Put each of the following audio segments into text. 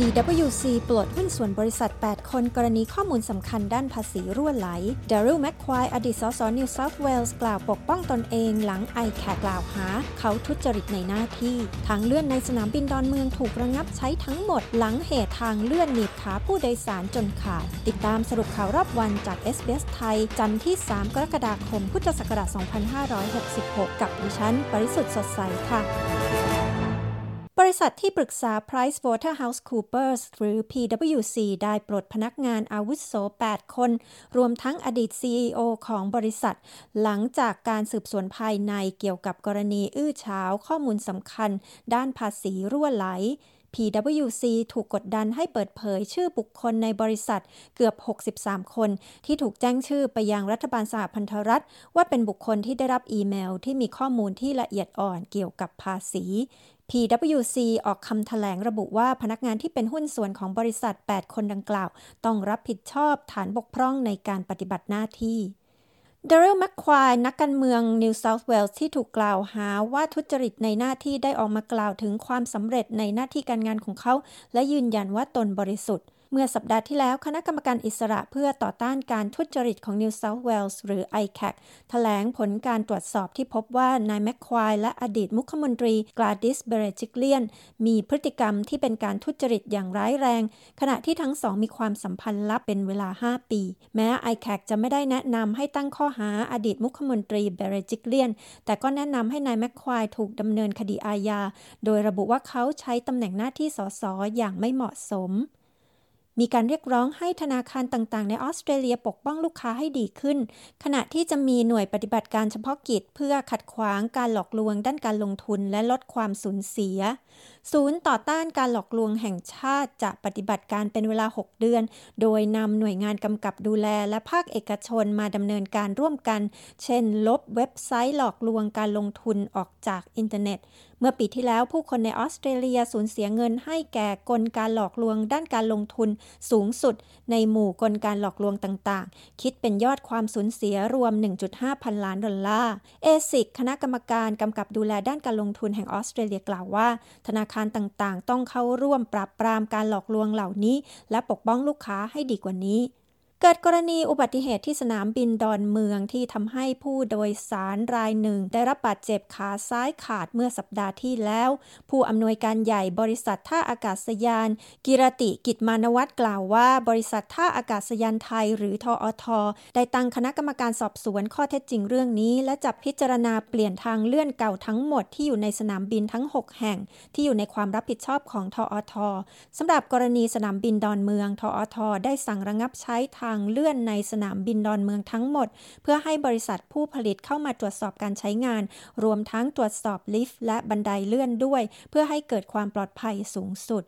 PwC ปลดหุ้นส่วนบริษัท 8 คนกรณีข้อมูลสำคัญด้านภาษีรั่วไหล Daryl McQuay อดีตสส New South Wales กล่าวปกป้องตนเองหลังไอแคกล่าวหา เขาทุจริตในหน้าที่ ทางเลื่อนในสนามบินดอนเมืองถูกระงับใช้ทั้งหมดหลังเหตุทางเลื่อนหนีบขาผู้โดยสารจนขาด ติดตามสรุปข่าวรอบวันจาก SBS ไทย จันทร์ที่ 3 กรกฎาคม พุทธศักราช 2566 กับดิฉัน ปริสุทธ์สดใสค่ะ บริษัทที่ปรึกษา PricewaterhouseCoopers หรือ PwC ได้ปลดพนักงานอาวุโส 8 คน รวมทั้งอดีต CEO ของบริษัท หลังจากการสืบสวนภายในเกี่ยวกับกรณีอื้อฉาวข้อมูลสำคัญ ด้านภาษีรั่วไหล PwC ถูกกดดันให้เปิดเผยชื่อบุคคลในบริษัทเกือบ 63 คน ที่ถูกแจ้งชื่อไปยังรัฐบาลสหพันธรัฐ ว่าเป็นบุคคลที่ได้รับอีเมลที่มีข้อมูลที่ละเอียดอ่อนเกี่ยวกับภาษี PwC ออกคำถแถลงระบุว่าพนักงานที่เป็นหุ้นส่วนของบริษัท 8 คนดังกล่าว ต้องรับผิดชอบฐานบกพร่องในการปฏิบัติหน้าที่เดริลแมคควายนักการเมืองนิวเซาท์เวลส์ที่ถูกกล่าวหาว่าทุจริตในหน้าที่ได้ออกมากล่าวถึงความสำเร็จในหน้าที่การงานของเขา และยืนยันว่าตนบริสุทธิ์ เมื่อสัปดาห์ที่แล้วคณะกรรมการอิสระเพื่อต่อต้านการทุจริตของ New South Wales หรือ ICAC แถลงผลการตรวจสอบที่พบว่านายแมคควายและอดีตมุขมนตรีกลาดิสเบเรจิกเลียน มีพฤติกรรมที่เป็นการทุจริตอย่างร้ายแรง ขณะที่ทั้งสองมีความสัมพันธ์ลับเป็นเวลา 5 ปี แม้ ICAC จะไม่ได้แนะนำให้ตั้งข้อหาอดีตมุขมนตรีเบเรจิกเลียน แต่ก็แนะนำให้นายแมคควายถูกดำเนินคดีอาญา โดยระบุว่าเขาใช้ตำแหน่งหน้าที่สสอย่างไม่เหมาะสม มีการเรียกร้องให้ธนาคารต่างๆ ในออสเตรเลียปกป้องลูกค้าให้ดีขึ้น ขณะที่จะมีหน่วยปฏิบัติการเฉพาะกิจ เพื่อขัดขวางการหลอกลวงด้านการลงทุนและลดความสูญเสีย ศูนย์ต่อต้านการหลอกลวงแห่งชาติจะปฏิบัติการเป็นเวลา 6 เดือน โดยนำหน่วยงานกำกับดูแลและภาคเอกชนมาดำเนินการร่วมกัน เช่น ลบเว็บไซต์หลอกลวงการลงทุนออกจากอินเทอร์เน็ต เมื่อปีที่แล้วผู้คนในออสเตรเลียสูญเสียเงินให้แก่กลการหลอกลวงด้านการลงทุนสูงสุดในหมู่กลการหลอกลวงต่างๆ คิดเป็นยอดความสูญเสียรวม 1.5 พันล้านดอลลาร์ ASIC คณะกรรมการกำกับดูแลด้านการลงทุนแห่งออสเตรเลียกล่าวว่า ธนาคารต่างๆ ต้องเข้าร่วมปราบปรามการหลอกลวงเหล่านี้ และปกป้องลูกค้าให้ดีกว่านี้ เกิดกรณีอุบัติเหตุที่สนามบินดอนเมืองที่ทำให้ผู้โดยสารรายหนึ่ง ได้รับบาดเจ็บขาซ้ายขาดเมื่อสัปดาห์ที่แล้ว ผู้อำนวยการใหญ่บริษัทท่าอากาศยาน กิรติกิจมานวัตรกล่าวว่า บริษัทท่าอากาศยานไทย หรือทออทได้ตั้งคณะกรรมการสอบสวนข้อเท็จจริงเรื่องนี้ และจับพิจารณาเปลี่ยนทางเลื่อนเก่าทั้งหมดที่อยู่ในสนามบินทั้ง 6 แห่ง ที่อยู่ในความรับผิดชอบของทออทสำหรับกรณีสนามบินดอนเมือง ทออทได้สั่งระงับใช้ทางเลื่อนในสนามบินดอนเมืองทั้งหมด เพื่อให้บริษัทผู้ผลิตเข้ามาตรวจสอบการใช้งาน รวมทั้งตรวจสอบลิฟต์และบันไดเลื่อนด้วย เพื่อให้เกิดความปลอดภัยสูงสุด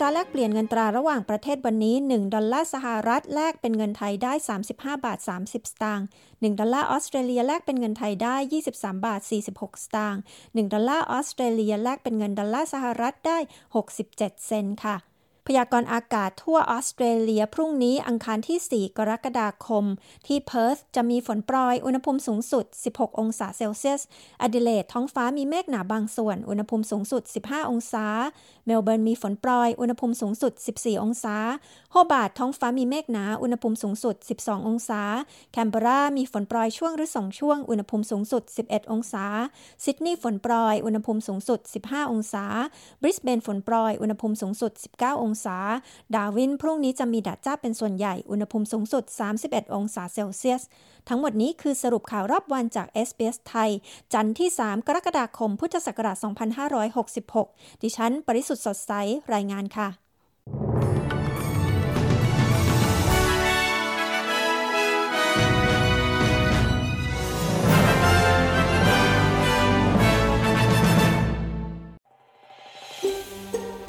อัตราแลกเปลี่ยนเงินตราระหว่างประเทศวันนี้ 1 ดอลลาร์สหรัฐแลกเป็นเงินไทยได้ 35 บาท 30 สตางค์ 1 ดอลลาร์ออสเตรเลียแลกเป็นเงินไทยได้ 23 บาท 46 สตางค์ 1 ดอลลาร์ออสเตรเลียแลกเป็นเงินดอลลาร์สหรัฐได้ 67 เซนต์ค่ะ พยากรณ์อากาศทั่วออสเตรเลียพรุ่งนี้อังคารที่ 4 กรกฎาคม ที่เพิร์ธจะมีฝนโปรยอุณหภูมิสูงสุด 16 องศาเซลเซียสอดิเลดท้องฟ้ามีเมฆหนาบางส่วน อุณหภูมิสูงสุด 15 องศา เมลเบิร์นมีฝนโปรยอุณหภูมิสูงสุด 14 องศาโฮบาร์ตท้องฟ้ามีเมฆหนาอุณหภูมิสูงสุด 12 องศาแคนเบรามีฝนโปรยช่วงหรือสองช่วง อุณหภูมิสูงสุด 11 องศาซิดนีย์ฝนโปรยอุณหภูมิสูงสุด 15 องศาบริสเบนฝนโปรยอุณหภูมิสูงสุด 19 องศาดาวินพรุ่งนี้จะมีแดดจ้าเป็นส่วนใหญ่ อุณหภูมิสูงสุด 31 องศาเซลเซียส ทั้งหมดนี้คือสรุปข่าวรอบวันจาก s อ s ไทย จันทร์ที่ 3 กรกฎาคม พุทธศักราช 2566 ดิฉัน ปริสุทธ์สดใส รายงานค่ะ